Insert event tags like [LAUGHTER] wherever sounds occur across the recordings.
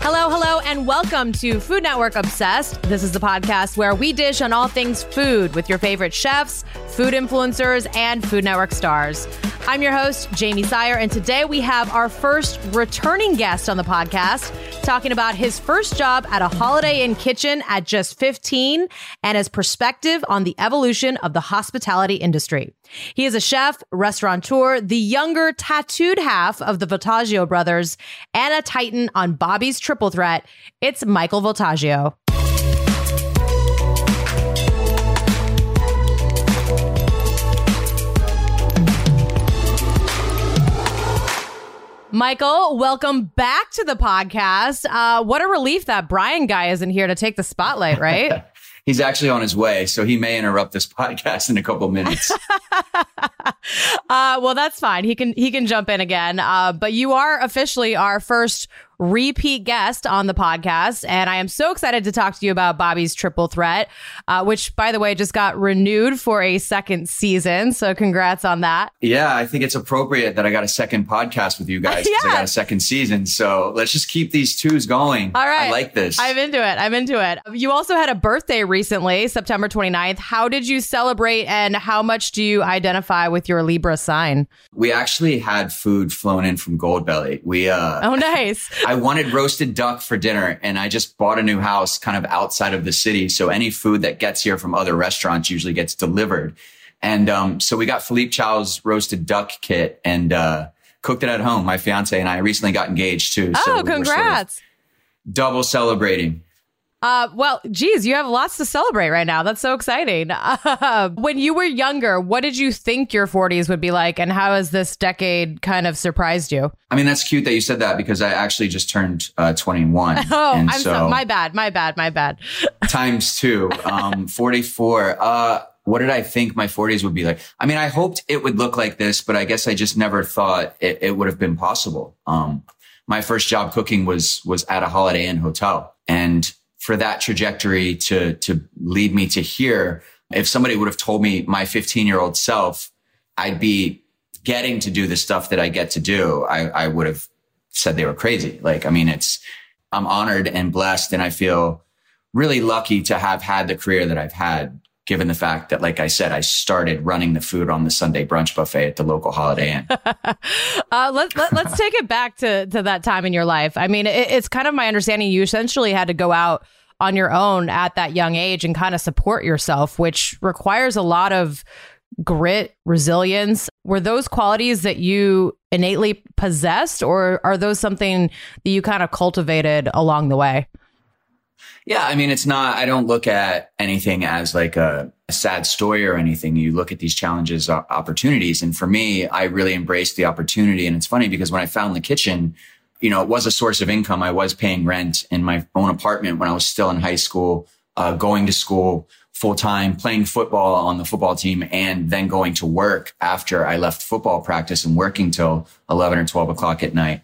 Hello, hello, and welcome to Food Network Obsessed. This is the podcast where we dish on all things food with your favorite chefs, food influencers, and Food Network stars. I'm your host, Jamie Sire, and today we have our first returning guest on the podcast talking about his first job at a Holiday Inn kitchen at just 15 and his perspective on the evolution of the hospitality industry. He is a chef, restaurateur, the younger tattooed half of the Voltaggio brothers, and a titan on Bobby's Triple Threat. It's Michael Voltaggio. Michael, welcome back to the podcast. Uh, what a relief that Brian guy isn't here to take the spotlight, right? [LAUGHS] He's actually on his way, so he may interrupt this [LAUGHS] podcast in a couple minutes. [LAUGHS] uh, well, that's fine. He can he can jump in again. Uh, but you are officially our first repeat guest on the podcast. And I am so excited to talk to you about Bobby's Triple Threat, uh, which, by the way, just got renewed for a second season. So congrats on that. Yeah, I think it's appropriate that I got a second podcast with you guys because yeah. I got a [LAUGHS] second season. So let's just keep these twos going. All right. I like this. I'm into it. I'm into it. You also had a birthday recently, September 29th. How did you celebrate and how much do you identify with your Libra sign? We actually had food flown in from Goldbelly. We, uh, oh, nice. [LAUGHS] I wanted roasted duck for dinner and I just bought a new house kind of outside of the city. So any food that gets here from other restaurants usually gets delivered. And, um, so we got Philippe Chow's roasted duck kit and, uh, cooked it at home. My fiance and I recently got engaged too. Oh, so congrats. Sort of double celebrating. Uh, well, geez, you have lots to celebrate right now. That's so exciting. Uh, [LAUGHS] when you were younger, what did you think your 40s would be like, and how has this decade kind of surprised you? I mean, that's cute that you said that because I actually just turned uh, 21. [LAUGHS] Oh, I'm so, so, my bad, my bad, my bad. [LAUGHS] times two, um, 44. Uh, what did I think my 40s would be like? I mean, I hoped it would look like this, but I guess I just never thought it, it would have been possible. Um, my first job cooking was was at a Holiday Inn hotel, and for that trajectory to, to lead me to here. If somebody would have told me my 15 year old self, I'd be getting to do the stuff that I get to do, I, I would have said they were crazy. Like, I mean, it's, I'm honored and blessed and I feel really lucky to have had the career that I've had given the fact that, like I said, I started running the food on the Sunday brunch buffet at the local Holiday Inn. [LAUGHS] uh, let, let, us take it back to, to that time in your life. I mean, it, it's kind of my understanding you essentially had to go out on your own at that young age and kind of support yourself, which requires a lot of grit, resilience. Were those qualities that you innately possessed, or are those something that you kind of cultivated along the way? Yeah, I mean, it's not, I don't look at anything as like a, a sad story or anything. You look at these challenges, uh, opportunities. And for me, I really embraced the opportunity. And it's funny because when I found the kitchen, you know, it was a source of income. I was paying rent in my own apartment when I was still in high school, uh, going to school full time, playing football on the football team, and then going to work after I left football practice and working till 11 or 12 o'clock at night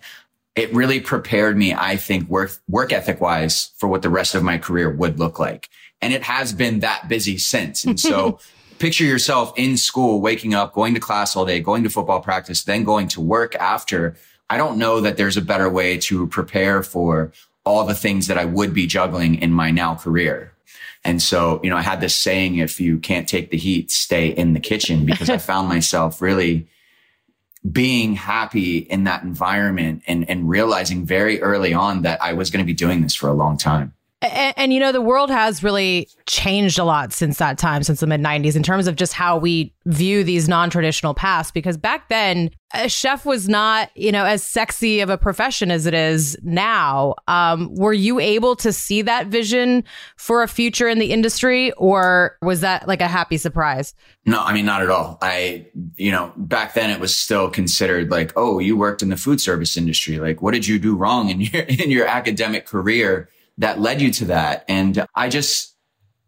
it really prepared me, I think, work, work ethic wise for what the rest of my career would look like. And it has been that busy since. And so [LAUGHS] picture yourself in school, waking up, going to class all day, going to football practice, then going to work after. I don't know that there's a better way to prepare for all the things that I would be juggling in my now career. And so, you know, I had this saying, if you can't take the heat, stay in the kitchen because I [LAUGHS] found myself really being happy in that environment and, and realizing very early on that I was going to be doing this for a long time. And, and, you know, the world has really changed a lot since that time, since the mid 90s, in terms of just how we view these non traditional paths. Because back then, a chef was not, you know, as sexy of a profession as it is now. Um, were you able to see that vision for a future in the industry, or was that like a happy surprise? No, I mean, not at all. I, you know, back then it was still considered like, oh, you worked in the food service industry. Like, what did you do wrong in your, [LAUGHS] in your academic career? That led you to that. And I just,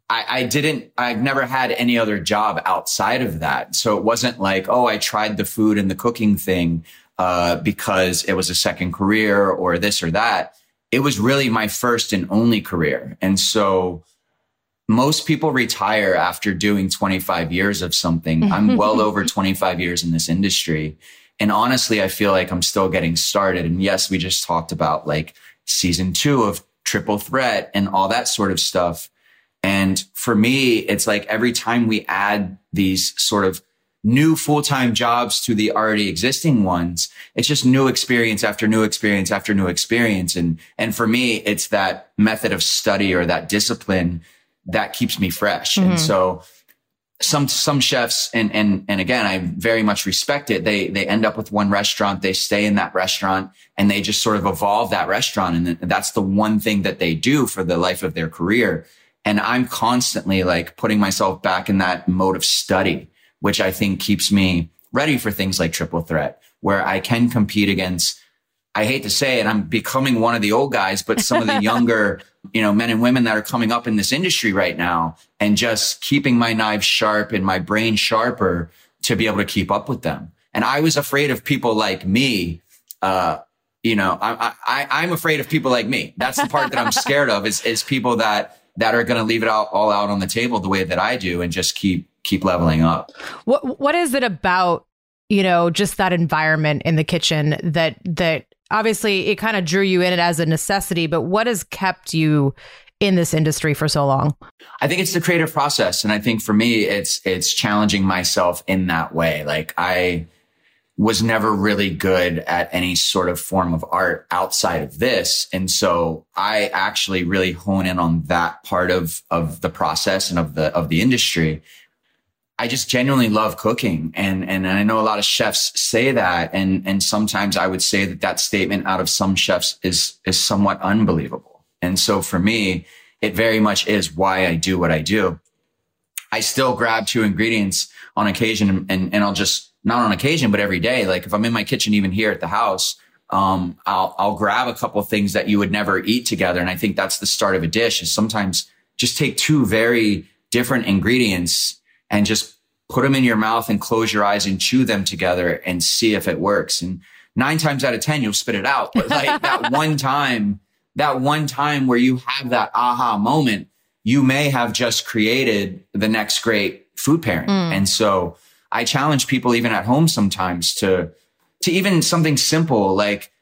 I, I didn't, I've never had any other job outside of that. So it wasn't like, oh, I tried the food and the cooking thing, uh, because it was a second career or this or that. It was really my first and only career. And so most people retire after doing 25 years of something. I'm well over [LAUGHS] 25 years in this industry. And honestly, I feel like I'm still getting started. And yes, we just talked about like season two of Triple Threat and all that sort of stuff. And for me, it's like every time we add these sort of new full-time jobs to the already existing ones, it's just new experience after new experience after new experience. And, and for me, it's that method of study or that discipline that keeps me fresh. Mm-hmm. And so some some chefs and and and again I very much respect it. They they end up with one restaurant, they stay in that restaurant and they just sort of evolve that restaurant and that's the one thing that they do for the life of their career. And I'm constantly like putting myself back in that mode of study, which I think keeps me ready for things like triple threat where I can compete against I hate to say it, I'm becoming one of the old guys, but some of the [LAUGHS] younger, you know, men and women that are coming up in this industry right now and just keeping my knives sharp and my brain sharper to be able to keep up with them. And I was afraid of people like me, uh, you know, I, I, I'm afraid of people like me. That's the part that I'm scared of is, is people that, that are going to leave it all, all out on the table the way that I do and just keep, keep leveling up. What, what is it about you know just that environment in the kitchen that that obviously it kind of drew you in it as a necessity, but what has kept you in this industry for so long? I think it's the creative process. And I think for me, it's, it's challenging myself in that way. Like I was never really good at any sort of form of art outside of this. And so I actually really hone in on that part of, of the process and of the, of the industry. I just genuinely love cooking. And, and I know a lot of chefs say that. And, and sometimes I would say that that statement out of some chefs is, is somewhat unbelievable. And so for me, it very much is why I do what I do. I still grab two ingredients on occasion and, and I'll just, not on occasion, but every day. Like if I'm in my kitchen, even here at the house, um, I'll, I'll grab a couple of things that you would never eat together. And I think that's the start of a dish is sometimes just take two very different ingredients and just put them in your mouth and close your eyes and chew them together and see if it works. And nine times out of 10, you'll spit it out. But like that [LAUGHS] one time, that one time where you have that aha moment, you may have just created the next great food pairing. Mm. And so I challenge people even at home sometimes to, to even something simple like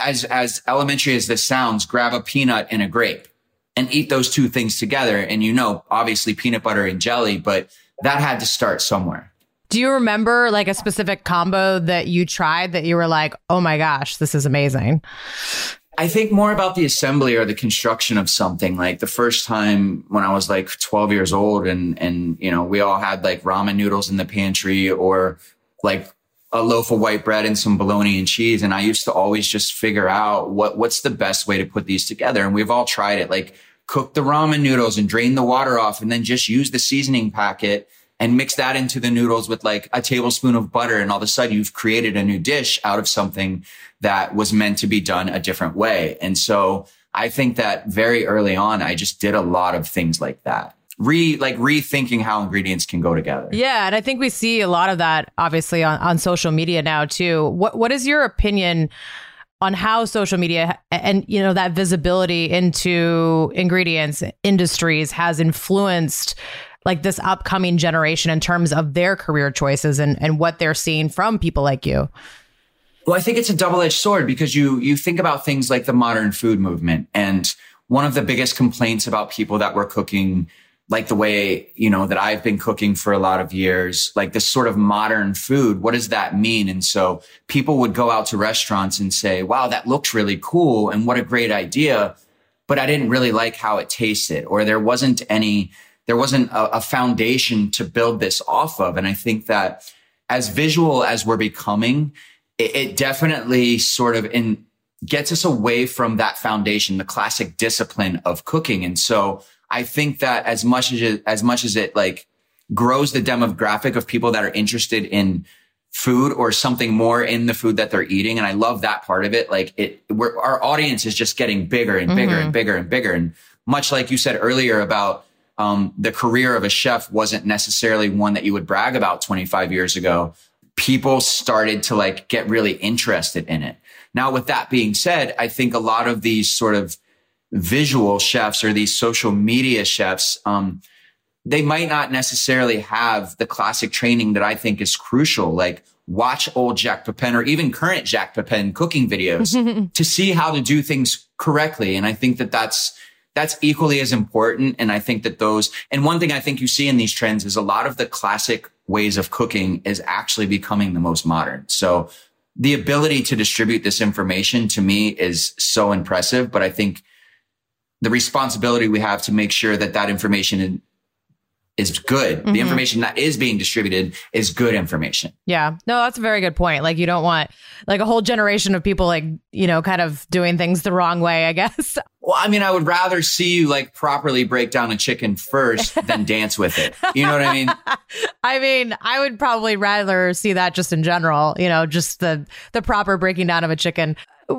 as, as elementary as this sounds, grab a peanut and a grape and eat those two things together. And you know, obviously peanut butter and jelly, but that had to start somewhere. Do you remember like a specific combo that you tried that you were like, oh my gosh, this is amazing? I think more about the assembly or the construction of something. Like the first time when I was like 12 years old and, and, you know, we all had like ramen noodles in the pantry or like a loaf of white bread and some bologna and cheese. And I used to always just figure out what, what's the best way to put these together. And we've all tried it. Like cook the ramen noodles and drain the water off and then just use the seasoning packet and mix that into the noodles with like a tablespoon of butter. And all of a sudden you've created a new dish out of something that was meant to be done a different way. And so I think that very early on, I just did a lot of things like that re like rethinking how ingredients can go together. Yeah, and I think we see a lot of that obviously on, on social media now too. What what is your opinion on how social media and you know that visibility into ingredients industries has influenced like this upcoming generation in terms of their career choices and, and what they're seeing from people like you? Well, I think it's a double-edged sword because you you think about things like the modern food movement and one of the biggest complaints about people that were cooking like the way, you know, that I've been cooking for a lot of years, like this sort of modern food. What does that mean? And so people would go out to restaurants and say, wow, that looks really cool. And what a great idea. But I didn't really like how it tasted or there wasn't any, there wasn't a, a foundation to build this off of. And I think that as visual as we're becoming, it, it definitely sort of in gets us away from that foundation, the classic discipline of cooking. And so I think that as much as it, as much as it like grows the demographic of people that are interested in food or something more in the food that they're eating. And I love that part of it. Like it, our audience is just getting bigger and bigger mm-hmm. and bigger and bigger. And much like you said earlier about, um, the career of a chef wasn't necessarily one that you would brag about 25 years ago. People started to like get really interested in it. Now, with that being said, I think a lot of these sort of visual chefs or these social media chefs, um, they might not necessarily have the classic training that I think is crucial. Like watch old Jacques Pépin or even current Jacques Pépin cooking videos [LAUGHS] to see how to do things correctly. And I think that that's, that's equally as important. And I think that those, and one thing I think you see in these trends is a lot of the classic ways of cooking is actually becoming the most modern. So the ability to distribute this information to me is so impressive, but I think the responsibility we have to make sure that that information is good. Mm-hmm. The information that is being distributed is good information. Yeah. No, that's a very good point. Like you don't want like a whole generation of people like, you know, kind of doing things the wrong way, I guess. [LAUGHS] Well, I mean, I would rather see you like properly break down a chicken first [LAUGHS] than dance with it. You know what I mean? [LAUGHS] I mean, I would probably rather see that just in general, you know, just the the proper breaking down of a chicken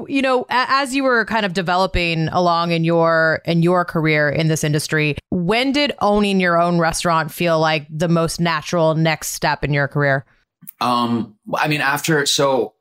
you know as you were kind of developing along in your in your career in this industry when did owning your own restaurant feel like the most natural next step in your career? Um i mean after so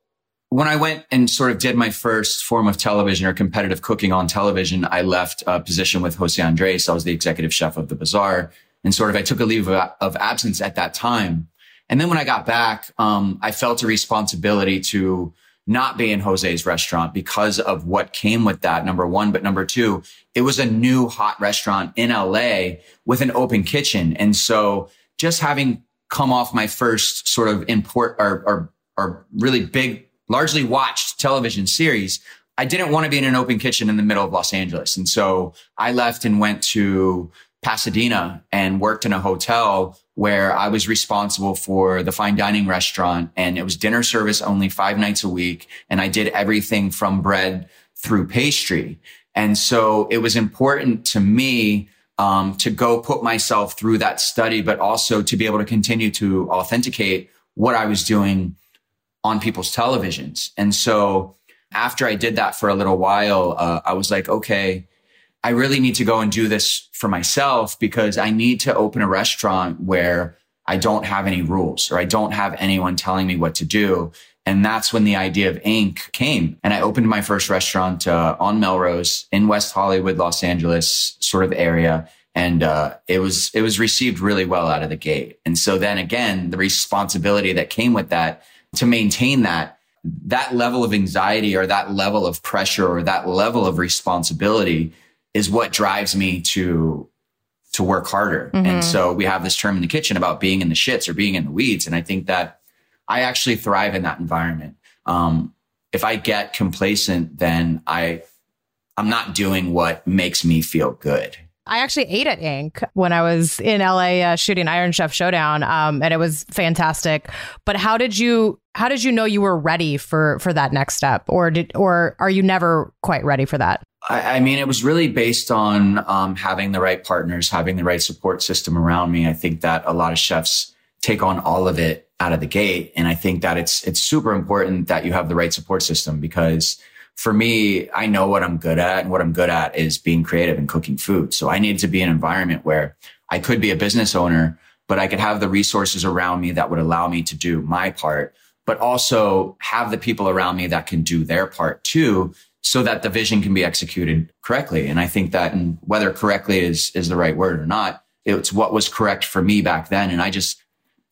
when i went and sort of did my first form of television or competitive cooking on television i left a position with José Andrés. I was the executive chef of the bazaar and sort of i took a leave of, of absence at that time. And then when i got back um, i felt a responsibility to not be in Jose's restaurant because of what came with that. Number one. But number two, it was a new hot restaurant in LA with an open kitchen. And so just having come off my first sort of import or, or, or really big, largely watched television series, I didn't want to be in an open kitchen in the middle of Los Angeles. And so I left and went to Pasadena and worked in a hotel where I was responsible for the fine dining restaurant and it was dinner service only five nights a week. And I did everything from bread through pastry. And so it was important to me um, to go put myself through that study, but also to be able to continue to authenticate what I was doing on people's televisions. And so after I did that for a little while, uh, I was like, okay, I really need to go and do this for myself because I need to open a restaurant where I don't have any rules or I don't have anyone telling me what to do. And that's when the idea of Ink came. And I opened my first restaurant uh, on Melrose in West Hollywood, Los Angeles sort of area. And uh, it was it was received really well out of the gate. And so then again, the responsibility that came with that to maintain that that level of anxiety or that level of pressure or that level of responsibility is what drives me to to work harder. Mm-hmm. And so we have this term in the kitchen about being in the shits or being in the weeds. And I think that I actually thrive in that environment. Um, if I get complacent, then I I'm not doing what makes me feel good. I actually ate at Ink when I was in LA uh, shooting Iron Chef Showdown, um, and it was fantastic. But how did you how did you know you were ready for for that next step, or did or are you never quite ready for that? I, I mean, it was really based on um, having the right partners, having the right support system around me. I think that a lot of chefs take on all of it out of the gate, and I think that it's it's super important that you have the right support system because for me, I know what I'm good at, and what I'm good at is being creative and cooking food. So I need to be in an environment where I could be a business owner, but I could have the resources around me that would allow me to do my part, but also have the people around me that can do their part too so that the vision can be executed correctly. And I think that and whether correctly is, is the right word or not, it's what was correct for me back then. And I just,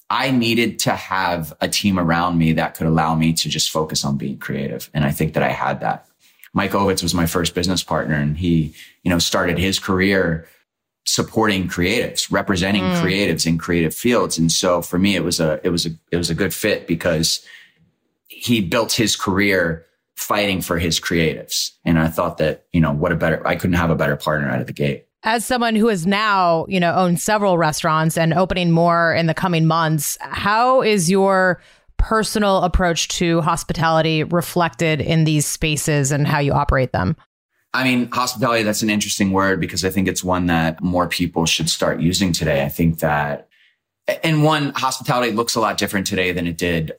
I needed to have a team around me that could allow me to just focus on being creative. And I think that I had that. Mike Ovitz was my first business partner and he, you know, started his career supporting creatives, representing mm. creatives in creative fields. And so for me, it was a, it was a, it was a good fit because he built his career fighting for his creatives. And I thought that, you know, what a better, I couldn't have a better partner out of the gate. As someone who has now, you know, owned several restaurants and opening more in the coming months, how is your personal approach to hospitality reflected in these spaces and how you operate them? I mean, hospitality, that's an interesting word because I think it's one that more people should start using today. I think that, and one, hospitality looks a lot different today than it did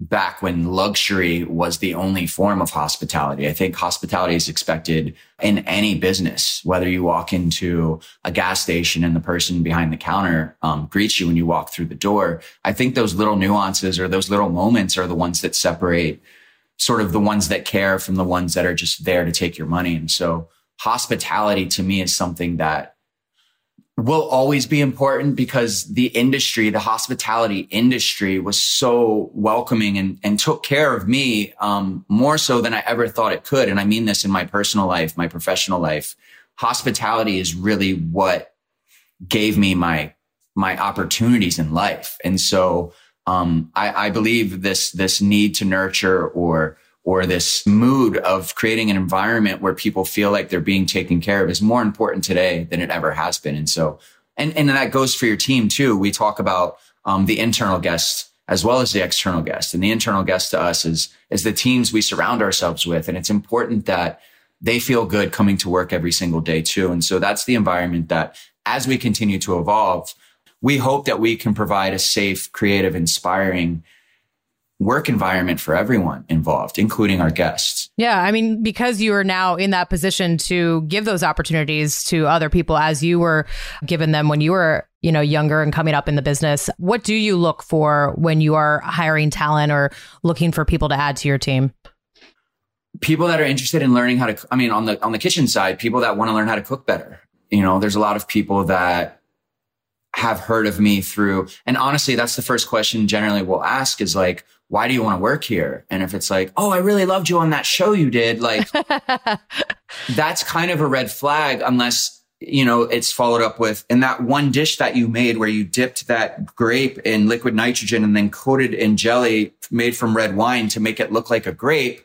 back when luxury was the only form of hospitality. I think hospitality is expected in any business, whether you walk into a gas station and the person behind the counter um, greets you when you walk through the door. I think those little nuances or those little moments are the ones that separate sort of the ones that care from the ones that are just there to take your money. And so hospitality to me is something that will always be important because the industry, the hospitality industry was so welcoming and, and took care of me, um, more so than I ever thought it could. And I mean this in my personal life, my professional life. Hospitality is really what gave me my, my opportunities in life. And so, um, I, I believe this, this need to nurture or, or this mood of creating an environment where people feel like they're being taken care of is more important today than it ever has been. And so, and, and that goes for your team too. We talk about, um, the internal guests as well as the external guests and the internal guest to us is, is the teams we surround ourselves with. And it's important that they feel good coming to work every single day too. And so that's the environment that as we continue to evolve, we hope that we can provide a safe, creative, inspiring, work environment for everyone involved, including our guests. Yeah. I mean, because you are now in that position to give those opportunities to other people as you were given them when you were, you know, younger and coming up in the business, what do you look for when you are hiring talent or looking for people to add to your team? People that are interested in learning how to, I mean, on the, on the kitchen side, people that want to learn how to cook better. You know, there's a lot of people that have heard of me through, and honestly, that's the first question generally we'll ask is like, why do you want to work here? And if it's like, oh, I really loved you on that show you did, like [LAUGHS] that's kind of a red flag unless, you know, it's followed up with, in that one dish that you made where you dipped that grape in liquid nitrogen and then coated in jelly made from red wine to make it look like a grape.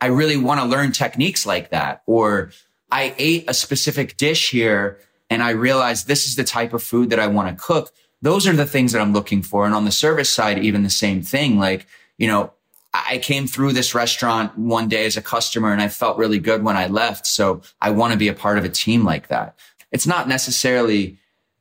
I really want to learn techniques like that. Or I ate a specific dish here and I realized this is the type of food that I want to cook. Those are the things that I'm looking for. And on the service side, even the same thing. Like, you know, I came through this restaurant one day as a customer and I felt really good when I left. So I want to be a part of a team like that. It's not necessarily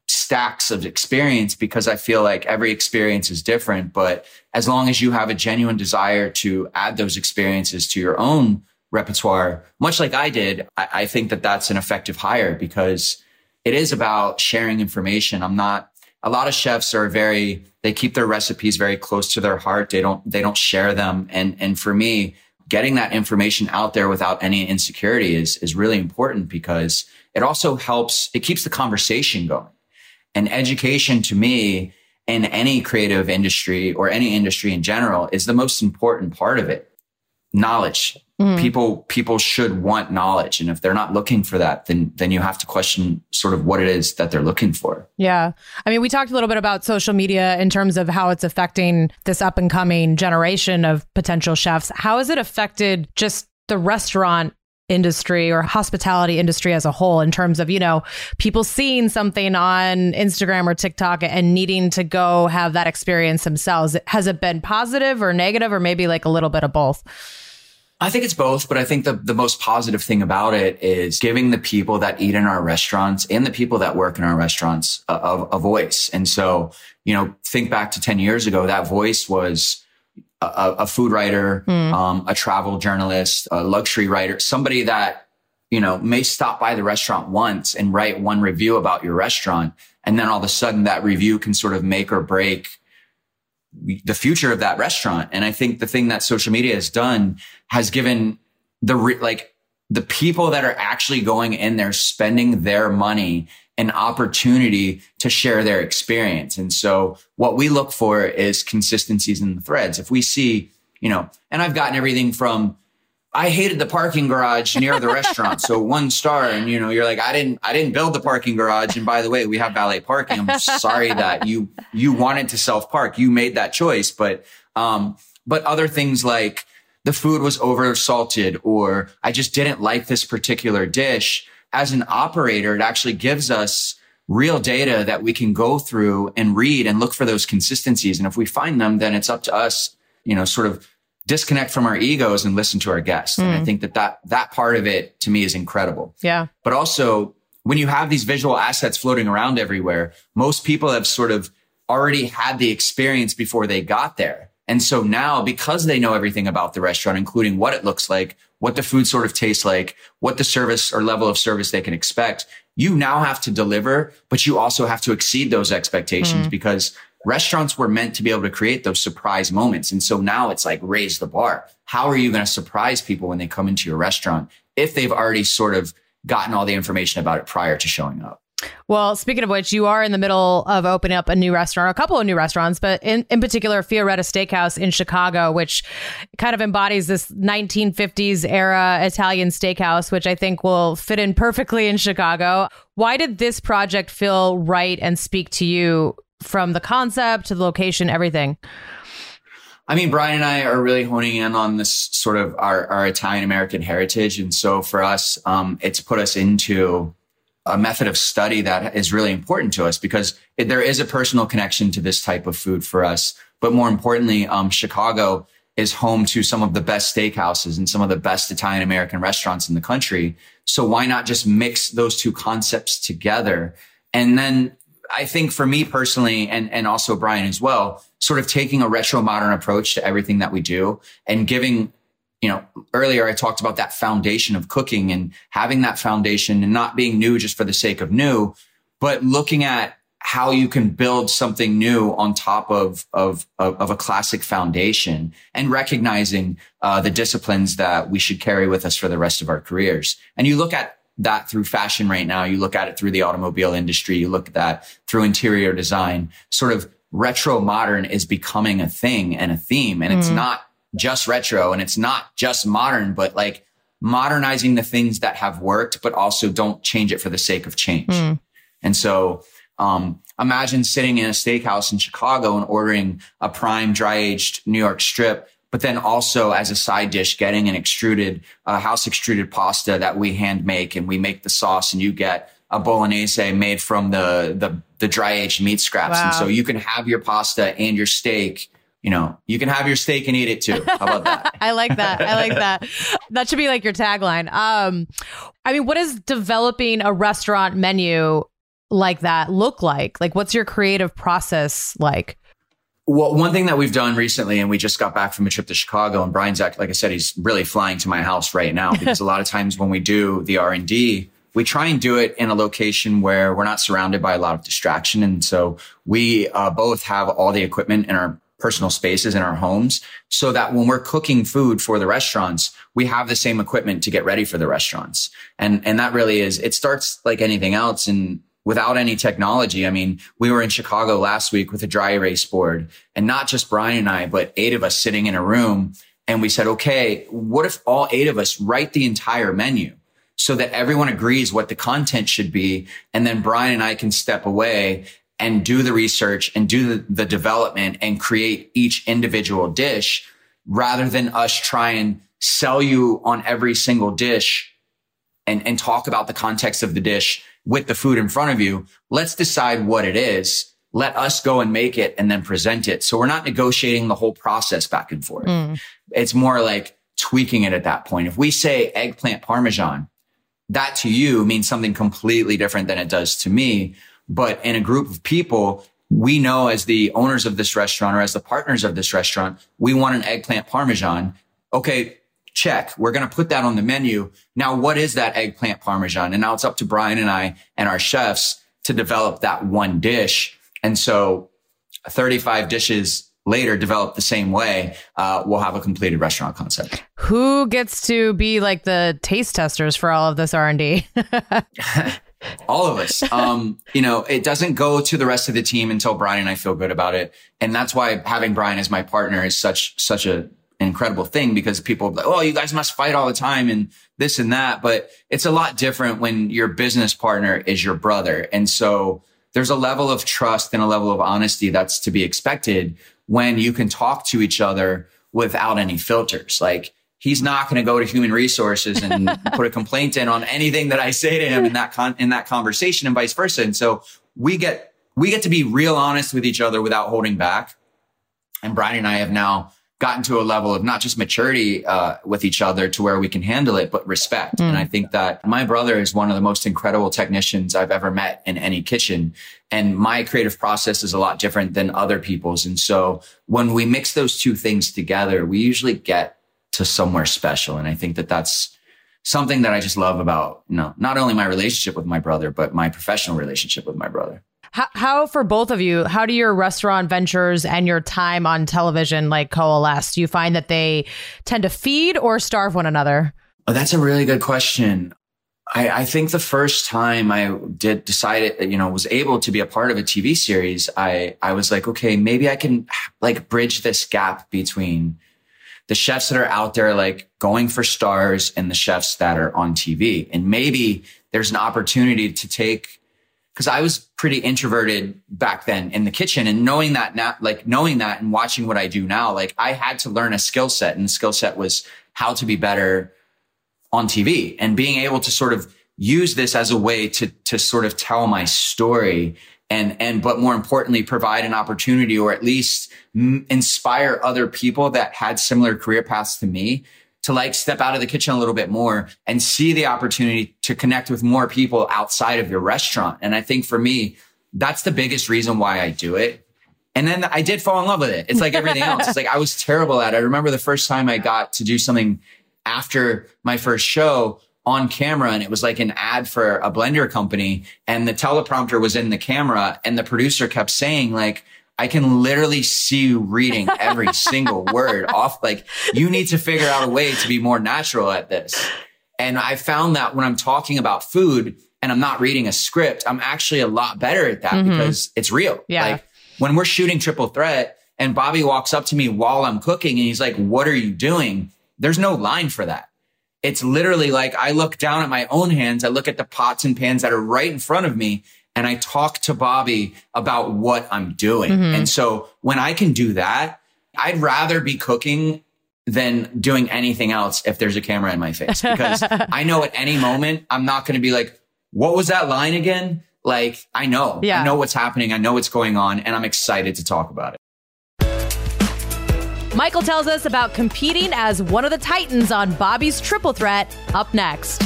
stacks of experience because I feel like every experience is different. But as long as you have a genuine desire to add those experiences to your own repertoire, much like I did, I, think that that's an effective hire because it is about sharing information. I'm not a lot of chefs are very they keep their recipes very close to their heart. They don't they don't share them. And and for me getting that information out there without any insecurity is is really important because it also helps it keeps the conversation going. And education to me in any creative industry or any industry in general is the most important part of it. Knowledge Mm. People people should want knowledge, and if they're not looking for that, then then you have to question sort of what it is that they're looking for. Yeah, I mean, we talked a little bit about social media in terms of how it's affecting this up and coming generation of potential chefs. How has it affected just the restaurant industry or hospitality industry as a whole in terms of you know people seeing something on Instagram or TikTok and needing to go have that experience themselves has it been positive or negative or maybe like a little bit of both I think it's both, but I think the, the most positive thing about it is giving the people that eat in our restaurants and the people that work in our restaurants a, a, a voice. And so, you know, think back to 10 years ago, that voice was a, a food writer, mm. um, a travel journalist, a luxury writer, somebody that, you know, may stop by the restaurant once and write one review about your restaurant. And then all of a sudden that review can sort of make or break the future of that restaurant. And I think the thing that social media has done has given the re- like the people that are actually going in there spending their money an opportunity to share their experience. And so what we look for is consistencies in the threads. If we see, you know, and I've gotten everything from I hated the parking garage near the restaurant. So [LAUGHS] one star. And you know, you're like, I didn't, I didn't build the parking garage. And by the way, we have valet parking. I'm sorry that you, you wanted to self park. You made that choice. But, um, but other things like the food was over salted or I just didn't like this particular dish. As an operator, it actually gives us real data that we can go through and read and look for those consistencies. And if we find them, then it's up to us, you know, sort of disconnect from our egos and listen to our guests. Mm. And I hmm. think that, that that part of it to me is incredible. Yeah. But also when you have these visual assets floating around everywhere, most people have sort of already had the experience before they got there. And so now because they know everything about the restaurant, including what it looks like, what the food sort of tastes like, what the service or level of service they can expect, you now have to deliver, but you also have to exceed those expectations mm. because restaurants were meant to be able to create those surprise moments. And so now it's like raise the bar. How are you going to surprise people when they come into your restaurant if they've already sort of gotten all the information about it prior to showing up? Well, speaking of which, you are in the middle of opening up a new restaurant, a couple of new restaurants, but in, in particular, Fioretta Steakhouse in Chicago, which kind of embodies this 1950s era Italian steakhouse, which I think will fit in perfectly in Chicago. Why did this project feel right and speak to you from the concept to the location, everything? I mean, Brian and I are really honing in on this sort of our, our Italian American heritage. And so for us, um, it's put us into a method of study that is really important to us because it, there is a personal connection to this type of food for us. But more importantly, um, Chicago is home to some of the best steakhouses and some of the best Italian American restaurants in the country. So why not just mix those two concepts together? And then I think for me personally, and, and also Brian as well, sort of taking a retro modern approach to everything that we do and giving you know, earlier I talked about that foundation of cooking and having that foundation and not being new just for the sake of new, but looking at how you can build something new on top of of of, a classic foundation and recognizing uh, the disciplines that we should carry with us for the rest of our careers. And you look at that through fashion right now. You look at it through the automobile industry. You look at that through interior design. Sort of retro modern is becoming a thing and a theme, and mm. it's not just retro and it's not just modern, but like modernizing the things that have worked, but also don't change it for the sake of change. Mm. And so, um, imagine sitting in a steakhouse in Chicago and ordering a prime dry aged New York strip, but then also as a side dish, getting an extruded, uh, house extruded pasta that we hand make and we make the sauce and you get a bolognese made from the, the, the dry aged meat scraps. Wow. And so you can have your pasta and your steak you know, you can have your steak and eat it too. How about that? [LAUGHS] I like that. I like that. That should be like your tagline. Um, I mean, what does developing a restaurant menu like that look like? Like, what's your creative process like? Well, one thing that we've done recently, and we just got back from a trip to Chicago, and Brian's like I said, he's really flying to my house right now because a [LAUGHS] lot of times when we do the R and D, we try and do it in a location where we're not surrounded by a lot of distraction, and so we uh, both have all the equipment in our personal spaces in our homes so that when we're cooking food for the restaurants, we have the same equipment to get ready for the restaurants. And, and that really is, it starts like anything else. And without any technology, I mean, we were in Chicago last week with a dry erase board and not just Brian and I, but eight of us sitting in a room. And we said, okay, what if all eight of us write the entire menu? so that everyone agrees what the content should be. And then Brian and I can step away and do the research and do the, the development and create each individual dish rather than us try and sell you on every single dish and, and talk about the context of the dish with the food in front of you. Let's decide what it is. Let us go and make it and then present it. So we're not negotiating the whole process back and forth. Mm. It's more like tweaking it at that point. If we say eggplant parmesan, that to you means something completely different than it does to me. But in a group of people, we know as the owners of this restaurant or as the partners of this restaurant, we want an eggplant parmesan. Okay, check. We're going to put that on the menu. Now, what is that eggplant parmesan? And now it's up to Brian and I and our chefs to develop that one dish. And so 35 dishes later develop the same way, uh, we'll have a completed restaurant concept. Who gets to be like the taste testers for all of this R&D? [LAUGHS] All of us. Um, you know, it doesn't go to the rest of the team until Brian and I feel good about it. And that's why having Brian as my partner is such, such a, an incredible thing because people are like, oh, you guys must fight all the time and this and that. But it's a lot different when your business partner is your brother. And so there's a level of trust and a level of honesty that's to be expected when you can talk to each other without any filters. Like, he's not going to go to human resources and [LAUGHS] put a complaint in on anything that I say to him in that con- in that conversation and vice versa. And so we get we get to be real honest with each other without holding back. And Brian and I have now gotten to a level of not just maturity uh, with each other to where we can handle it, but respect. Mm. And I think that my brother is one of the most incredible technicians I've ever met in any kitchen. And my creative process is a lot different than other people's. And so when we mix those two things together, we usually get to somewhere special. And I think that that's something that I just love about, you know, not only my relationship with my brother, but my professional relationship with my brother. How, how for both of you, how do your restaurant ventures and your time on television like coalesce? Do you find that they tend to feed or starve one another? Oh, that's a really good question. I, I, think the first time I did decided, you know, was able to be a part of a TV series, I, I was like, okay, maybe I can like bridge this gap between the chefs that are out there, like going for stars and the chefs that are on TV. And maybe there's an opportunity to take, cause I was pretty introverted back then in the kitchen and knowing that now, like knowing that and watching what I do now, like I had to learn a skill set and the skill set was how to be better on TV and being able to sort of use this as a way to, to sort of tell my story and, and, but more importantly, provide an opportunity or at least m- inspire other people that had similar career paths to me to like step out of the kitchen a little bit more and see the opportunity to connect with more people outside of your restaurant. And I think for me, that's the biggest reason why I do it. And then I did fall in love with it. It's like everything else. It's like I was [LAUGHS] terrible at it. I remember the first time I got to do something after my first show on camera and it was like an ad for a blender company and the teleprompter was in the camera and the producer kept saying like, I can literally see you reading every [LAUGHS] single word off. Like you need to figure out a way to be more natural at this. And I found that when I'm talking about food and I'm not reading a script, I'm actually a lot better at that mm-hmm. because it's real. Yeah. Like when we're shooting triple threat and Bobby walks up to me while I'm cooking and he's like, what are you doing? There's no line for that. It's literally like I look down at my own hands. I look at the pots and pans that are right in front of me and I talk to Bobby about what I'm doing. Mm-hmm. And so when I can do that, I'd rather be cooking than doing anything else if there's a camera in my face because [LAUGHS] I know at any moment I'm not going to be like, what was that line again? Like I know, yeah. I know what's happening. I know what's going on and I'm excited to talk about it. Michael tells us about competing as one of the Titans on Bobby's Triple Threat up next.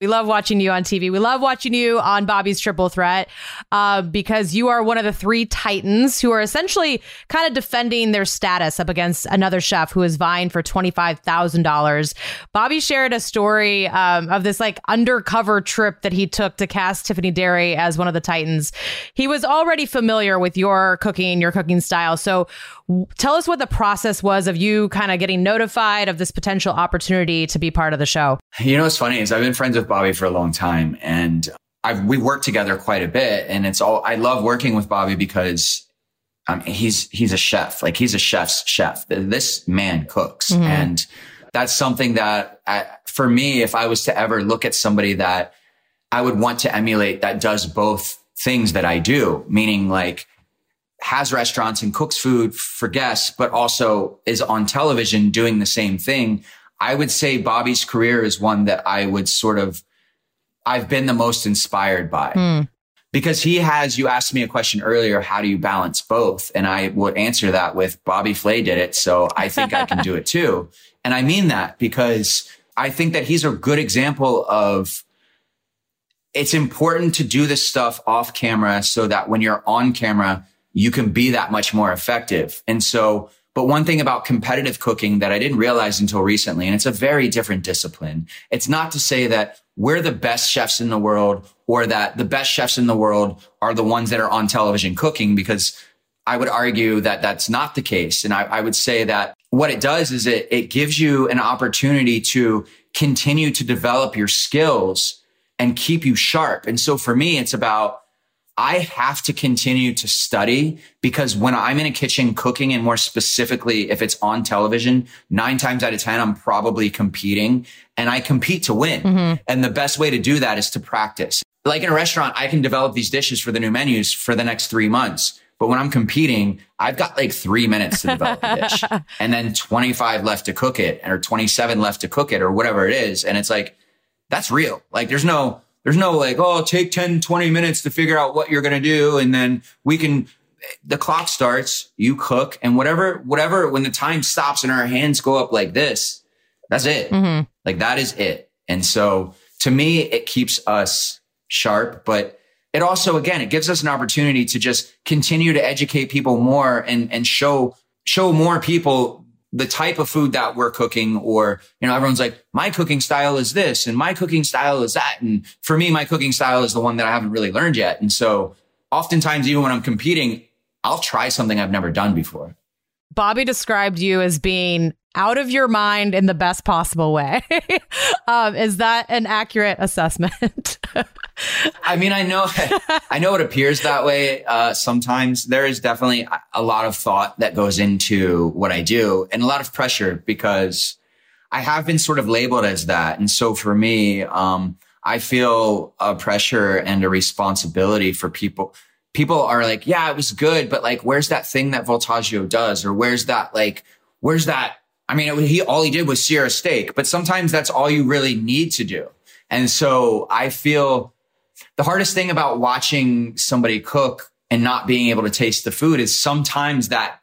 We love watching you on TV. We love watching you on Bobby's Triple Threat uh, because you are one of the three titans who are essentially kind of defending their status up against another chef who is vying for $25,000. Bobby shared a story um, of this like undercover trip that he took to cast Tiffany Derry as one of the titans. He was already familiar with your cooking, your cooking style. So tell us what the process was of you kind of getting notified of this potential opportunity to be part of the show. You know what's funny is I've been friends with Bobby for a long time and I've, we worked together quite a bit and it's all, I love working with Bobby because um, he's, he's a chef. Like he's a chef's chef. This man cooks. Mm-hmm. And that's something that I, for me, if I was to ever look at somebody that I would want to emulate that does both things that I do, meaning like has restaurants and cooks food for guests, but also is on television doing the same thing. I would say Bobby's career is one that I would sort of, I've been the most inspired by. Mm. Because he has, you asked me a question earlier, how do you balance both? And I would answer that with Bobby Flay did it. So I think I can do it too. [LAUGHS] And I mean that because I think that he's a good example of it's important to do this stuff off camera so that when you're on camera, you can be that much more effective. And so but one thing about competitive cooking that I didn't realize until recently, and it's a very different discipline. It's not to say that we're the best chefs in the world or that the best chefs in the world are the ones that are on television cooking because I would argue that that's not the case. And I, I would say that what it does is it, it gives you an opportunity to continue to develop your skills and keep you sharp. And so for me, it's about I have to continue to study because when I'm in a kitchen cooking and more specifically, if it's on television, nine times out of 10, I'm probably competing and I compete to win. Mm-hmm. And the best way to do that is to practice. Like in a restaurant, I can develop these dishes for the new menus for the next three months. But when I'm competing, I've got like three minutes to develop a dish [LAUGHS] and then 25 left to cook it or 27 left to cook it or whatever it is. And it's like, that's real. Like there's no, there's no like, oh, take 10, 20 minutes to figure out what you're going to do. And then we can, the clock starts, you cook and whatever, whatever, when the time stops and our hands go up like this, that's it. Mm-hmm. Like that is it. And so to me, it keeps us sharp, but it also, again, it gives us an opportunity to just continue to educate people more and, and show, show more people the type of food that we're cooking or, you know, everyone's like, my cooking style is this and my cooking style is that. And for me, my cooking style is the one that I haven't really learned yet. And so oftentimes, even when I'm competing, I'll try something I've never done before. Bobby described you as being out of your mind in the best possible way. [LAUGHS] um, is that an accurate assessment? I mean, I know, I know it appears that way. Uh, sometimes there is definitely a lot of thought that goes into what I do and a lot of pressure because I have been sort of labeled as that. And so for me, um, I feel a pressure and a responsibility for people. People are like, yeah, it was good, but like, where's that thing that Voltaggio does? Or where's that, like, where's that? I mean, it, he, all he did was sear a steak, but sometimes that's all you really need to do. And so I feel the hardest thing about watching somebody cook and not being able to taste the food is sometimes that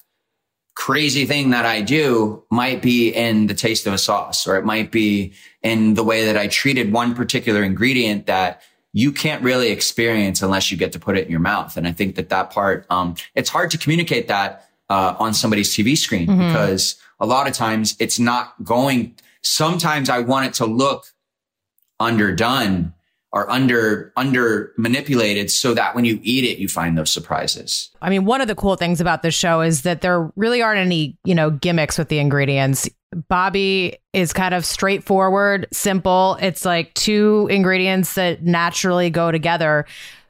crazy thing that I do might be in the taste of a sauce, or it might be in the way that I treated one particular ingredient that you can't really experience unless you get to put it in your mouth. And I think that that part, um, it's hard to communicate that, uh, on somebody's TV screen mm-hmm. because a lot of times it's not going, sometimes I want it to look underdone are under under manipulated so that when you eat it you find those surprises. I mean, one of the cool things about this show is that there really aren't any, you know, gimmicks with the ingredients. Bobby is kind of straightforward, simple. It's like two ingredients that naturally go together.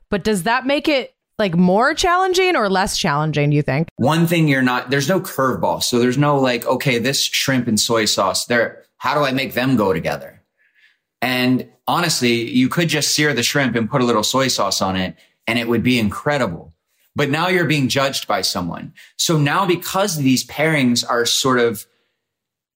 But does that make it like more challenging or less challenging, do you think? One thing you're not there's no curveball. So there's no like, okay, this shrimp and soy sauce, there how do I make them go together? And honestly, you could just sear the shrimp and put a little soy sauce on it and it would be incredible. But now you're being judged by someone. So now because these pairings are sort of,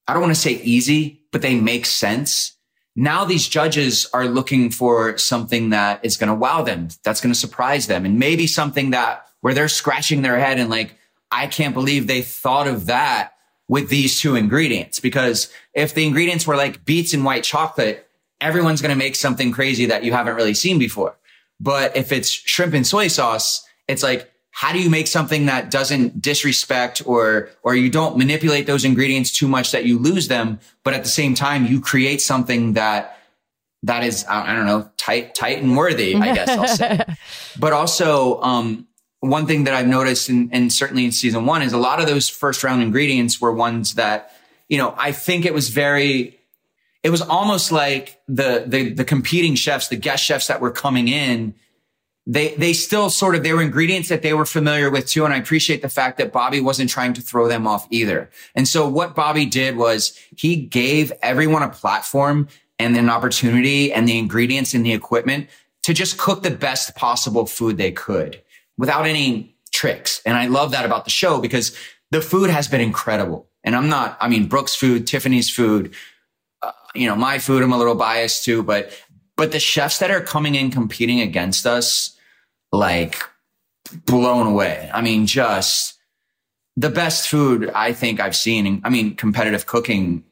I don't want to say easy, but they make sense. Now these judges are looking for something that is going to wow them. That's going to surprise them and maybe something that where they're scratching their head and like, I can't believe they thought of that with these two ingredients. Because if the ingredients were like beets and white chocolate, everyone's going to make something crazy that you haven't really seen before. But if it's shrimp and soy sauce, it's like, how do you make something that doesn't disrespect or, or you don't manipulate those ingredients too much that you lose them, but at the same time, you create something that, that is, I don't know, tight, tight and worthy, I guess I'll say. [LAUGHS] but also, um, one thing that I've noticed and, and certainly in season one is a lot of those first round ingredients were ones that, you know, I think it was very it was almost like the, the, the competing chefs, the guest chefs that were coming in, they, they still sort of, they were ingredients that they were familiar with too. And I appreciate the fact that Bobby wasn't trying to throw them off either. And so what Bobby did was he gave everyone a platform and an opportunity and the ingredients and the equipment to just cook the best possible food they could without any tricks. And I love that about the show because the food has been incredible. And I'm not, I mean, Brooke's food, Tiffany's food, uh, you know, my food, I'm a little biased too, but, but the chefs that are coming in competing against us, like blown away. I mean, just the best food I think I've seen. I mean, competitive cooking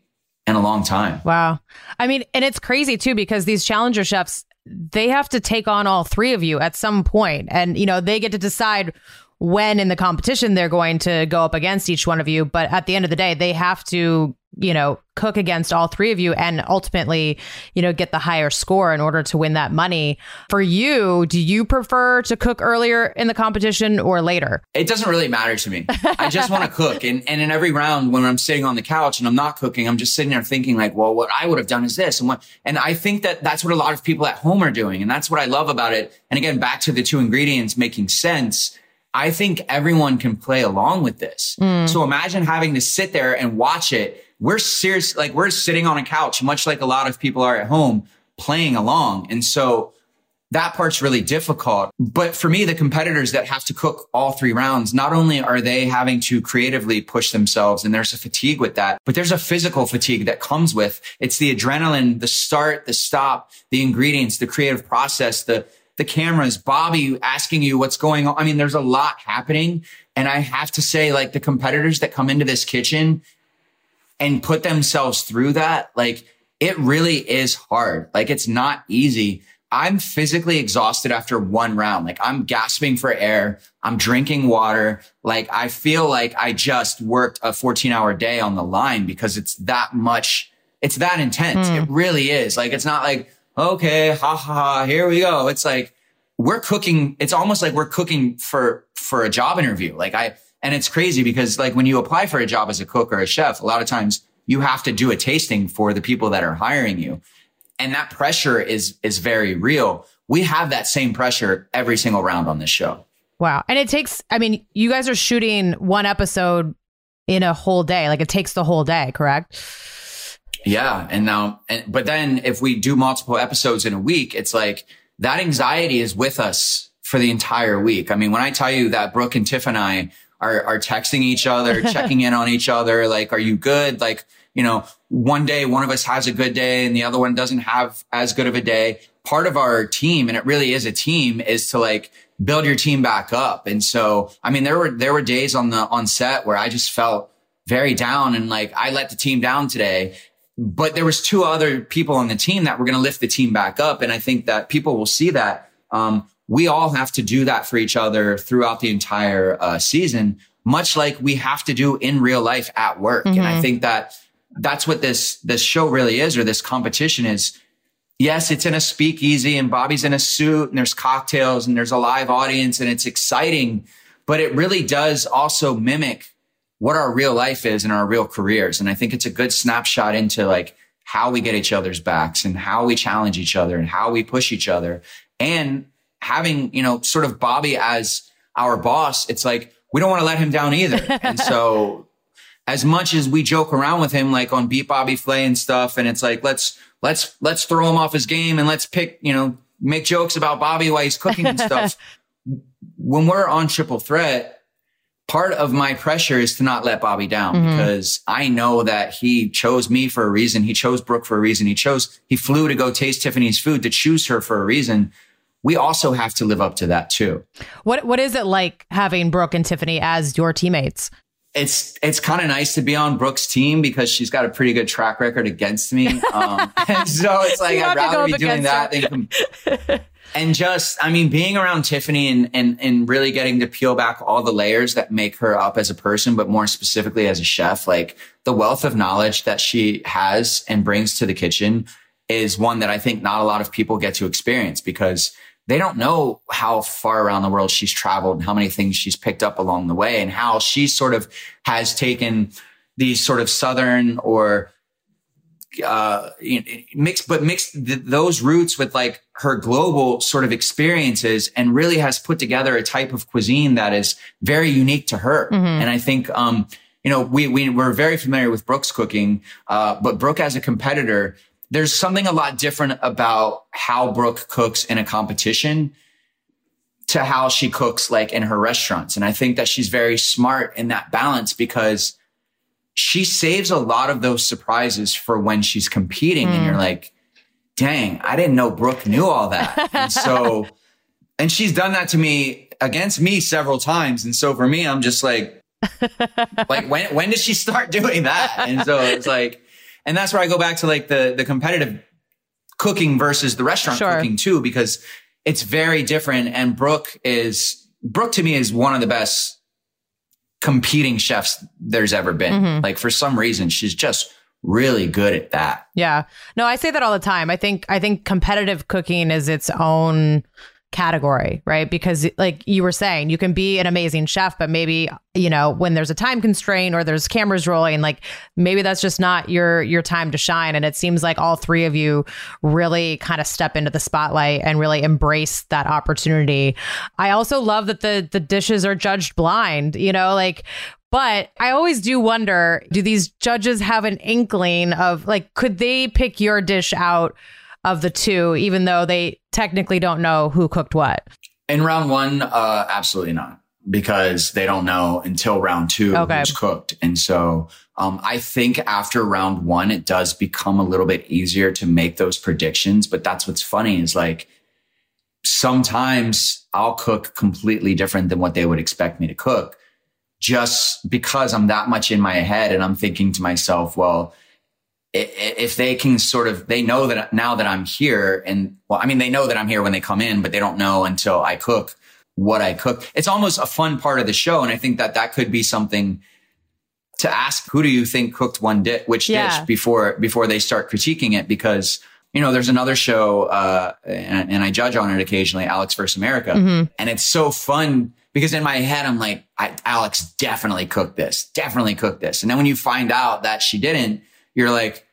in a long time. Wow. I mean, and it's crazy too, because these challenger chefs, they have to take on all three of you at some point and, you know, they get to decide when in the competition they're going to go up against each one of you. But at the end of the day, they have to, you know, cook against all three of you and ultimately, you know, get the higher score in order to win that money. For you, do you prefer to cook earlier in the competition or later? It doesn't really matter to me. I just want to cook. And, and in every round, when I'm sitting on the couch and I'm not cooking, I'm just sitting there thinking like, well, what I would have done is this. And what, and I think that that's what a lot of people at home are doing. And that's what I love about it. And again, back to the two ingredients making sense I think everyone can play along with this. Mm. So imagine having to sit there and watch it. We're serious, like we're sitting on a couch, much like a lot of people are at home playing along. And so that part's really difficult. But for me, the competitors that have to cook all three rounds, not only are they having to creatively push themselves and there's a fatigue with that, but there's a physical fatigue that comes with it's the adrenaline, the start, the stop, the ingredients, the creative process, the, the cameras, Bobby asking you what's going on. I mean, there's a lot happening. And I have to say, like the competitors that come into this kitchen and put themselves through that, like it really is hard. Like it's not easy. I'm physically exhausted after one round. Like I'm gasping for air. I'm drinking water. Like I feel like I just worked a 14 hour day on the line because it's that much. It's that intense. Mm. It really is. Like it's not like, okay, ha ha ha, here we go. It's like we're cooking. It's almost like we're cooking for, for a job interview. Like I, And it's crazy because like when you apply for a job as a cook or a chef, a lot of times you have to do a tasting for the people that are hiring you. And that pressure is, is very real. We have that same pressure every single round on this show. Wow. And it takes, I mean, you guys are shooting one episode in a whole day. Like it takes the whole day, correct? Yeah. And now, and, but then if we do multiple episodes in a week, it's like that anxiety is with us for the entire week. I mean, when I tell you that Brooke and Tiff and I are, are texting each other, [LAUGHS] checking in on each other, like, are you good? Like, you know, one day one of us has a good day and the other one doesn't have as good of a day. Part of our team, and it really is a team, is to like build your team back up. And so, I mean, there were, there were days on the, on set where I just felt very down and like I let the team down today but there was two other people on the team that were going to lift the team back up. And I think that people will see that. Um, we all have to do that for each other throughout the entire uh, season, much like we have to do in real life at work. Mm-hmm. And I mm-hmm. think that that's what this, this show really is, or this competition is. Yes, it's in a speakeasy and Bobby's in a suit and there's cocktails and there's a live audience and it's exciting, but it really does also mimic what our real life is and our real careers. And I think it's a good snapshot into like how we get each other's backs and how we challenge each other and how we push each other. And having, you know, sort of Bobby as our boss, it's like we don't want to let him down either. and so [LAUGHS] as much as we joke around with him, like on Beat Bobby Flay and stuff, and it's like, let's, let's, let's throw him off his game and let's pick, you know, make jokes about Bobby while he's cooking and stuff. [LAUGHS] when we're on triple threat, part of my pressure is to not let Bobby down mm-hmm. because I know that he chose me for a reason. He chose Brooke for a reason. He chose, he flew to go taste Tiffany's food to choose her for a reason. We also have to live up to that too. What What is it like having Brooke and Tiffany as your teammates? It's it's kind of nice to be on Brooke's team because she's got a pretty good track record against me. Um, [LAUGHS] [LAUGHS] and so it's like I'd rather be doing that than and just, I mean, being around Tiffany and, and, and really getting to peel back all the layers that make her up as a person, but more specifically as a chef, like the wealth of knowledge that she has and brings to the kitchen is one that I think not a lot of people get to experience because they don't know how far around the world she's traveled and how many things she's picked up along the way and how she sort of has taken these sort of Southern or uh, mixed, but mixed th- those roots with like her global sort of experiences and really has put together a type of cuisine that is very unique to her. Mm-hmm. And I think, um, you know, we, we, we're very familiar with Brooke's cooking, uh, but Brooke as a competitor, there's something a lot different about how Brooke cooks in a competition to how she cooks like in her restaurants. And I think that she's very smart in that balance because she saves a lot of those surprises for when she's competing mm. and you're hmm. like, dang, I didn't know Brooke knew all that. and so, [LAUGHS] and she's done that to me against me several times. And so for me, I'm just like, [LAUGHS] like when, when did she start doing that? And so it's like, and that's where I go back to like the, the competitive cooking versus the restaurant sure. cooking too, because it's very different. And Brooke is, Brooke to me is one of the best competing chefs there's ever been. Mm-hmm. Like for some reason, she's just really good at that. Yeah. No, I say that all the time. I think I think competitive cooking is its own category, right? Because like you were saying, you can be an amazing chef, but maybe, you know, when there's a time constraint or there's cameras rolling, like maybe that's just not your your time to shine and it seems like all three of you really kind of step into the spotlight and really embrace that opportunity. I also love that the the dishes are judged blind, you know, like but I always do wonder do these judges have an inkling of like, could they pick your dish out of the two, even though they technically don't know who cooked what? In round one, uh, absolutely not, because they don't know until round two okay. who's cooked. And so um, I think after round one, it does become a little bit easier to make those predictions. But that's what's funny is like sometimes I'll cook completely different than what they would expect me to cook just because I'm that much in my head and I'm thinking to myself, well, if they can sort of, they know that now that I'm here and well, I mean, they know that I'm here when they come in, but they don't know until I cook what I cook. It's almost a fun part of the show. And I think that that could be something to ask, who do you think cooked one dish, which yeah. dish before, before they start critiquing it? Because, you know, there's another show, uh, and, and, I judge on it occasionally, Alex versus America. Mm-hmm. And it's so fun because in my head, I'm like, I, Alex definitely cooked this, definitely cooked this. And then when you find out that she didn't, you're like,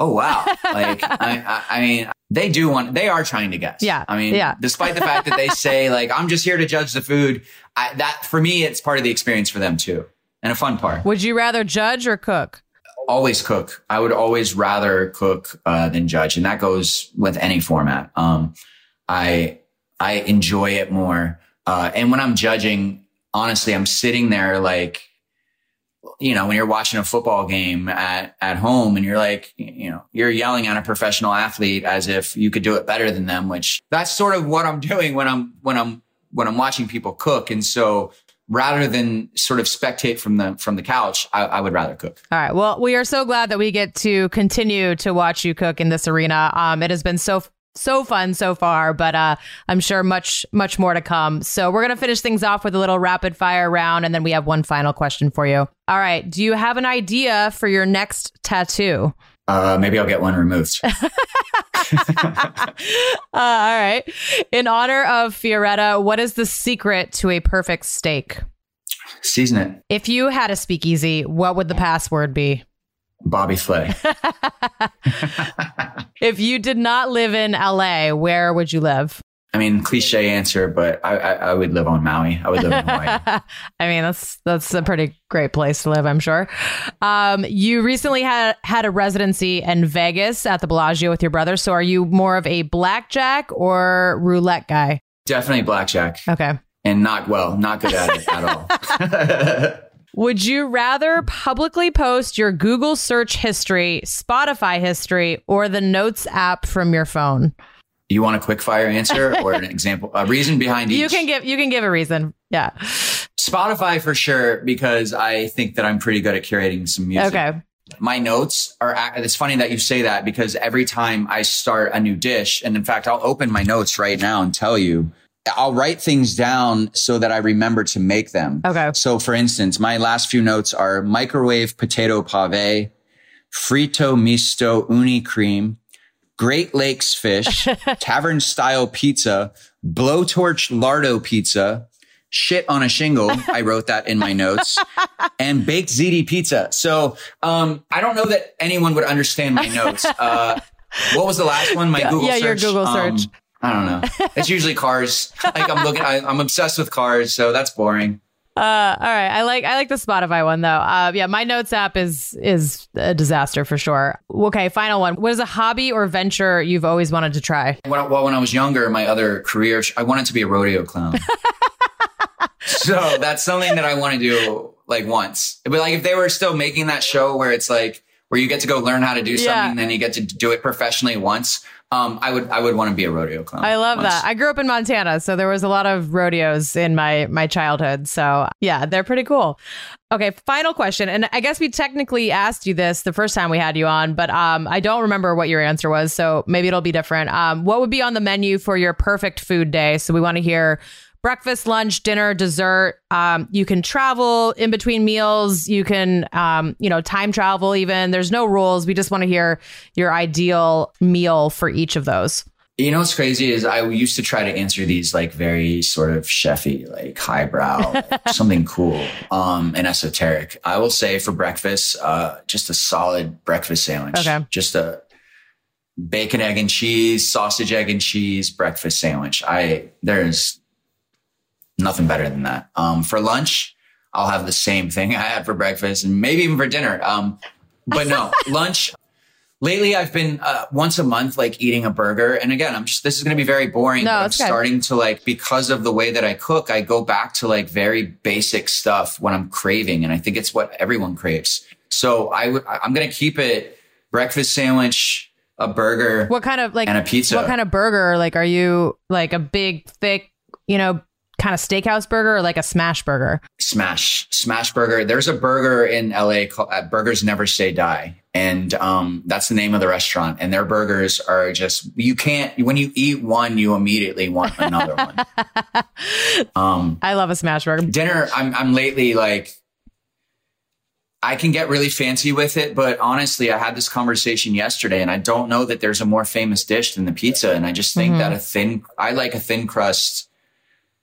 oh, wow. like, [LAUGHS] I, I, I mean, they do want, they are trying to guess. Yeah. I mean, yeah. despite the fact that they say [LAUGHS] like, I'm just here to judge the food. I, that for me, it's part of the experience for them too. And a fun part. Would you rather judge or cook? always cook. I would always rather cook uh, than judge, and that goes with any format. Um, I I enjoy it more, uh, and when I'm judging, honestly, I'm sitting there like, you know, when you're watching a football game at at home, and you're like, you know, you're yelling at a professional athlete as if you could do it better than them, which that's sort of what I'm [LAUGHS] doing when I'm when I'm when I'm watching people cook, and so rather than sort of spectate from the from the couch, I, I, would rather cook. All right. Well, we are so glad that we get to continue to watch you cook in this arena. Um, it has been so so fun so far, but uh, I'm sure much much more to come. So we're gonna finish things off with a little rapid fire round, and then we have one final question for you. All right. Do you have an idea for your next tattoo? Uh, maybe I'll get one removed. [LAUGHS] [LAUGHS] uh, all right. In honor of Fioretta, what is the secret to a perfect steak? Season it. If you had a speakeasy, what would the password be? Bobby Flay. [LAUGHS] [LAUGHS] if you did not live in LA, where would you live? I mean, cliche answer, but I, I, I, would live on Maui. I would live in Hawaii. [LAUGHS] I mean, that's that's a pretty great place to live, I'm sure. Um, you recently had had a residency in Vegas at the Bellagio with your brother. So, are you more of a blackjack or roulette guy? Definitely blackjack. Okay. And not well, not good at it at all. Would you rather publicly post your Google search history, Spotify history, or the Notes app from your phone? You want a quick fire answer or an example, a reason behind each? You can give you can give a reason. Yeah. Spotify for sure because I think that I'm pretty good at curating some music. Okay. My notes are it's funny that you say that because every time I start a new dish and in fact I'll open my notes right now and tell you I'll write things down so that I remember to make them. Okay. So for instance, my last few notes are microwave potato pave, fritto misto uni cream, Great Lakes fish, [LAUGHS] tavern style pizza, blowtorch lardo pizza, shit on a shingle. I wrote that in my notes [LAUGHS] and baked ziti pizza. So, um, I don't know that anyone would understand my notes. [LAUGHS] Uh, what was the last one? My Google yeah, search. Yeah, your Google search. Um, I don't know. It's usually cars. Like I'm looking, I, I'm obsessed with cars. So that's boring. Uh, all right. I like I like the Spotify one though. Uh, yeah, my notes app is is a disaster for sure. Okay, final one. What is a hobby or venture you've always wanted to try? When, well, when I was younger, my other career, I wanted to be a rodeo clown. [LAUGHS] so that's something that I want to do like once. But like if they were still making that show where it's like where you get to go learn how to do something, yeah. then you get to do it professionally once. Um, I would I would want to be a rodeo clown. I love once. that. I grew up in Montana, so there was a lot of rodeos in my my childhood. So yeah, they're pretty cool. Okay, final question, and I guess we technically asked you this the first time we had you on, but um, I don't remember what your answer was, so maybe it'll be different. Um, what would be on the menu for your perfect food day? So we want to hear breakfast, lunch, dinner, dessert. Um, you can travel in between meals. You can, um, you know, time travel even. There's no rules. We just want to hear your ideal meal for each of those. You know what's crazy is I used to try to answer these like very sort of chefy, like highbrow, like [LAUGHS] something cool, um, and esoteric. I will say for breakfast, uh, just a solid breakfast sandwich. Okay. Just a bacon, egg, and cheese, sausage, egg, and cheese breakfast sandwich. I there's nothing better than that. Um, for lunch, I'll have the same thing [LAUGHS] I had for breakfast and maybe even for dinner. Um, but no, [LAUGHS] lunch. Lately, I've been uh, once a month, like eating a burger. And again, I'm just, this is going to be very boring. No, I'm starting to like, because of the way that I cook, I go back to like very basic stuff when I'm craving. And I think it's what everyone craves. So I would, I'm going to keep it breakfast sandwich, a burger. What kind of like, and a pizza. What kind of burger? Like, are you like a big, thick, you know, kind of steakhouse burger or like a smash burger? Smash, smash burger. There's a burger in LA called uh, Burgers Never Say Die. And um, that's the name of the restaurant. And their burgers are just, you can't, when you eat one, you immediately want another one. [LAUGHS] Um, I love a smash burger. Dinner, I'm, I'm lately like, I can get really fancy with it, but honestly, I had this conversation yesterday and I don't know that there's a more famous dish than the pizza. And I just think mm-hmm. that a thin, I like a thin crust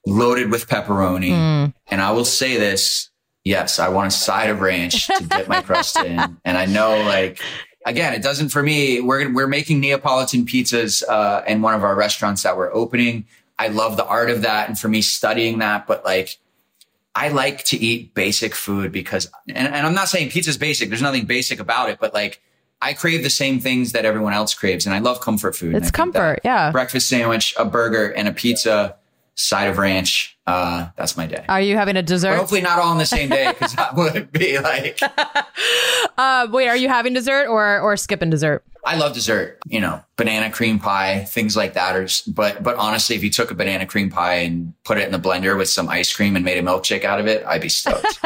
loaded with pepperoni. Mm. And I will say this. Yes, I want a side of ranch to dip my crust in. [LAUGHS] And I know like, again, it doesn't for me. We're, we're making Neapolitan pizzas, uh, in one of our restaurants that we're opening. I love the art of that. And for me studying that, but like, I like to eat basic food because, and, and I'm not saying pizza's basic. There's nothing basic about it, but like, I crave the same things that everyone else craves. And I love comfort food. It's comfort. Yeah. Breakfast sandwich, a burger and a pizza, side of ranch. Uh, that's my day. Are you having a dessert? But hopefully not all on the same day because that [LAUGHS] would be like. [LAUGHS] uh, wait, are you having dessert or or skipping dessert? I love dessert. You know, banana cream pie, things like that. Are, but but honestly, if you took a banana cream pie and put it in the blender with some ice cream and made a milkshake out of it, I'd be stoked. [LAUGHS]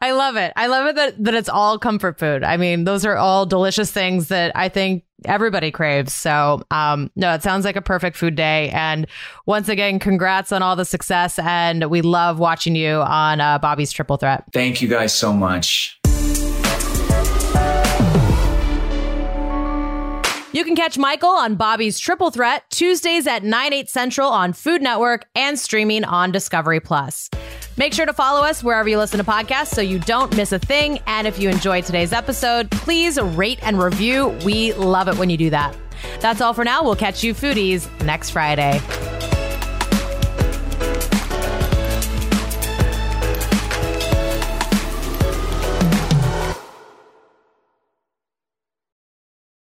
I love it. I love it that that it's all comfort food. I mean, those are all delicious things that I think everybody craves. So, um, no, it sounds like a perfect food day. And once again, congrats on all the success. And we love watching you on uh, Bobby's Triple Threat. Thank you guys so much. You can catch Michael on Bobby's Triple Threat Tuesdays at 9, 8 central on Food Network and streaming on Discovery Plus. Make sure to follow us wherever you listen to podcasts so you don't miss a thing. And if you enjoyed today's episode, please rate and review. We love it when you do that. That's all for now. We'll catch you foodies next Friday.